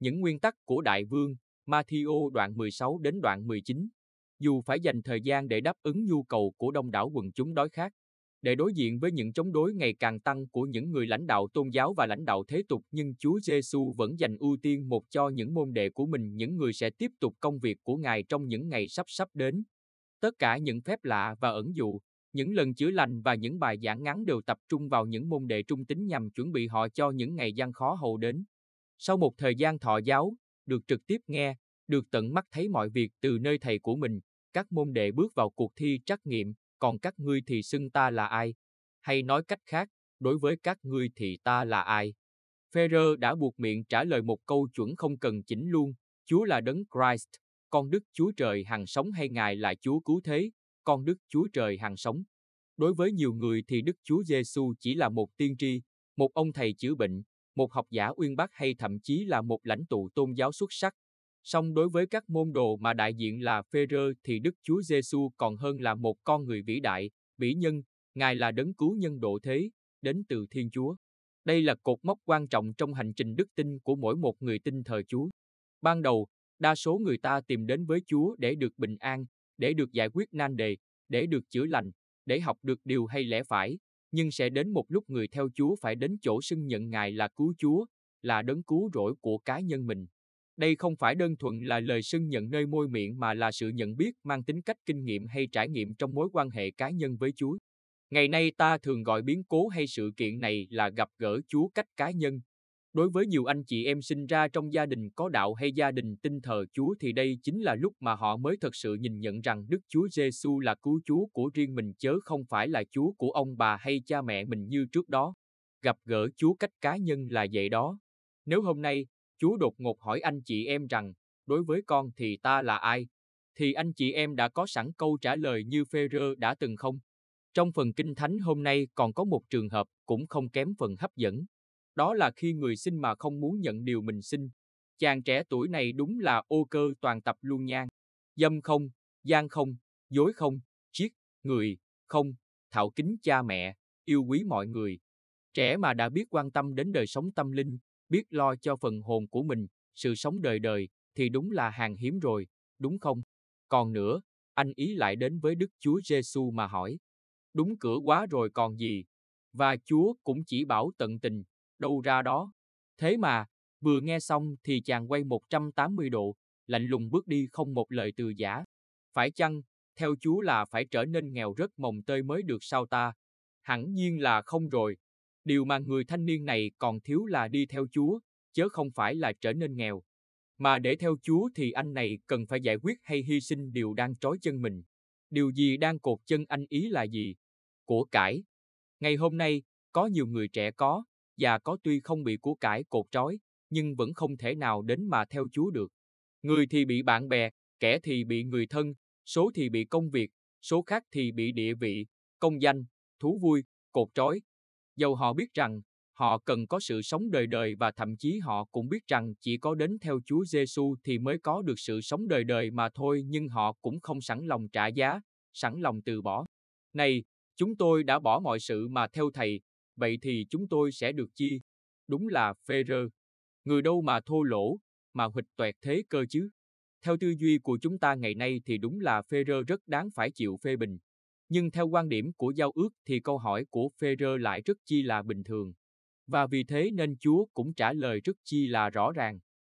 Những nguyên tắc của Đại Vương, Matthew đoạn 16 đến đoạn 19. Dù phải dành thời gian để đáp ứng nhu cầu của đông đảo quần chúng đói khát, để đối diện với những chống đối ngày càng tăng của những người lãnh đạo tôn giáo và lãnh đạo thế tục nhưng Chúa Giêsu vẫn dành ưu tiên một cho những môn đệ của mình những người sẽ tiếp tục công việc của Ngài trong những ngày sắp sắp đến. Tất cả những phép lạ và ẩn dụ, những lần chữa lành và những bài giảng ngắn đều tập trung vào những môn đệ trung tín nhằm chuẩn bị họ cho những ngày gian khó hầu đến. Sau một thời gian thọ giáo, được trực tiếp nghe, được tận mắt thấy mọi việc từ nơi thầy của mình, các môn đệ bước vào cuộc thi trắc nghiệm, còn các ngươi thì xưng ta là ai? Hay nói cách khác, đối với các ngươi thì ta là ai? Ferrer đã buộc miệng trả lời một câu chuẩn không cần chỉnh luôn, Chúa là đấng Christ, con Đức Chúa Trời hằng sống hay Ngài là Chúa cứu thế, con Đức Chúa Trời hằng sống. Đối với nhiều người thì Đức Chúa Giêsu chỉ là một tiên tri, một ông thầy chữa bệnh, một học giả uyên bác hay thậm chí là một lãnh tụ tôn giáo xuất sắc. Song đối với các môn đồ mà đại diện là Phêrô thì Đức Chúa Giêsu còn hơn là một con người vĩ đại, vĩ nhân, Ngài là đấng cứu nhân độ thế, đến từ Thiên Chúa. Đây là cột mốc quan trọng trong hành trình đức tin của mỗi một người tin thờ Chúa. Ban đầu, đa số người ta tìm đến với Chúa để được bình an, để được giải quyết nan đề, để được chữa lành, để học được điều hay lẽ phải, nhưng sẽ đến một lúc người theo Chúa phải đến chỗ xưng nhận Ngài là cứu Chúa, là đấng cứu rỗi của cá nhân mình. Đây không phải đơn thuần là lời xưng nhận nơi môi miệng mà là sự nhận biết mang tính cách kinh nghiệm hay trải nghiệm trong mối quan hệ cá nhân với Chúa. Ngày nay ta thường gọi biến cố hay sự kiện này là gặp gỡ Chúa cách cá nhân. Đối với nhiều anh chị em sinh ra trong gia đình có đạo hay gia đình tin thờ Chúa thì đây chính là lúc mà họ mới thật sự nhìn nhận rằng Đức Chúa Giêsu là cứu Chúa của riêng mình chớ không phải là Chúa của ông bà hay cha mẹ mình như trước đó. Gặp gỡ Chúa cách cá nhân là vậy đó. Nếu hôm nay Chúa đột ngột hỏi anh chị em rằng, đối với con thì ta là ai? Thì anh chị em đã có sẵn câu trả lời như Phêrô đã từng không? Trong phần Kinh Thánh hôm nay còn có một trường hợp cũng không kém phần hấp dẫn. Đó là khi người xin mà không muốn nhận điều mình xin. Chàng trẻ tuổi này đúng là ô cơ toàn tập luôn nhan. Dâm không, gian không, dối không, chiếc, người, không, thạo kính cha mẹ, yêu quý mọi người. Trẻ mà đã biết quan tâm đến đời sống tâm linh, biết lo cho phần hồn của mình, sự sống đời đời, thì đúng là hàng hiếm rồi, đúng không? Còn nữa, anh ý lại đến với Đức Chúa Giêsu mà hỏi. Đúng cửa quá rồi còn gì? Và Chúa cũng chỉ bảo tận tình, đâu ra đó. Thế mà, vừa nghe xong thì chàng quay 180 độ, lạnh lùng bước đi không một lời từ giả. Phải chăng, theo chú là phải trở nên nghèo rất mồng tơi mới được sao ta? Hẳn nhiên là không rồi, Điều mà người thanh niên này còn thiếu là đi theo Chúa, chớ không phải là trở nên nghèo. Mà để theo Chúa thì anh này cần phải giải quyết hay hy sinh điều đang trói chân mình. Điều gì đang cột chân anh ý là gì? Của cải. Ngày hôm nay, có nhiều người trẻ có, và có tuy không bị của cải cột trói, nhưng vẫn không thể nào đến mà theo Chúa được. Người thì bị bạn bè, kẻ thì bị người thân, số thì bị công việc, số khác thì bị địa vị, công danh, thú vui, cột trói, Dầu họ biết rằng họ cần có sự sống đời đời và thậm chí họ cũng biết rằng chỉ có đến theo Chúa Giêsu thì mới có được sự sống đời đời mà thôi, nhưng họ cũng không sẵn lòng trả giá, sẵn lòng từ bỏ. Này, chúng tôi đã bỏ mọi sự mà theo thầy, vậy thì chúng tôi sẽ được chi? Đúng là phê rơ. Người đâu mà thô lỗ, mà huỵch toẹt thế cơ chứ? Theo tư duy của chúng ta ngày nay thì đúng là phê rơ rất đáng phải chịu phê bình. Nhưng theo quan điểm của giao ước thì câu hỏi của phê rơ lại rất chi là bình thường. Và vì thế nên Chúa cũng trả lời rất chi là rõ ràng.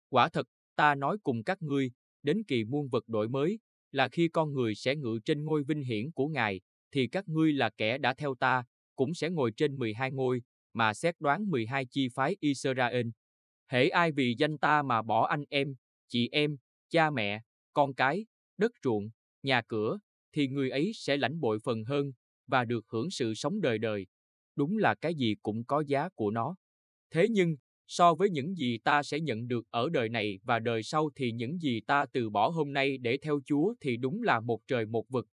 Quả thật, ta nói cùng các ngươi, đến kỳ muôn vật đổi mới, là khi con người sẽ ngự trên ngôi vinh hiển của Ngài, thì các ngươi là kẻ đã theo ta, cũng sẽ ngồi trên 12 ngôi, mà xét đoán 12 chi phái Israel. Hễ ai vì danh ta mà bỏ anh em, chị em, cha mẹ, con cái, đất ruộng, nhà cửa, thì người ấy sẽ lãnh bội phần hơn và được hưởng sự sống đời đời. Đúng là cái gì cũng có giá của nó. Thế nhưng, so với những gì ta sẽ nhận được ở đời này và đời sau thì những gì ta từ bỏ hôm nay để theo Chúa thì đúng là một trời một vực.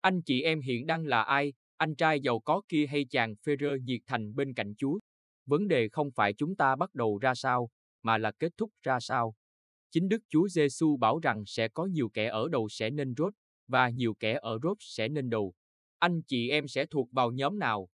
Anh chị em hiện đang là ai, anh trai giàu có kia hay chàng phê rơ nhiệt thành bên cạnh Chúa? Vấn đề không phải chúng ta bắt đầu ra sao, mà là kết thúc ra sao. Chính Đức Chúa Giêsu bảo rằng sẽ có nhiều kẻ ở đầu sẽ nên rốt, và nhiều kẻ ở rốt sẽ nên đầu. Anh chị em sẽ thuộc vào nhóm nào?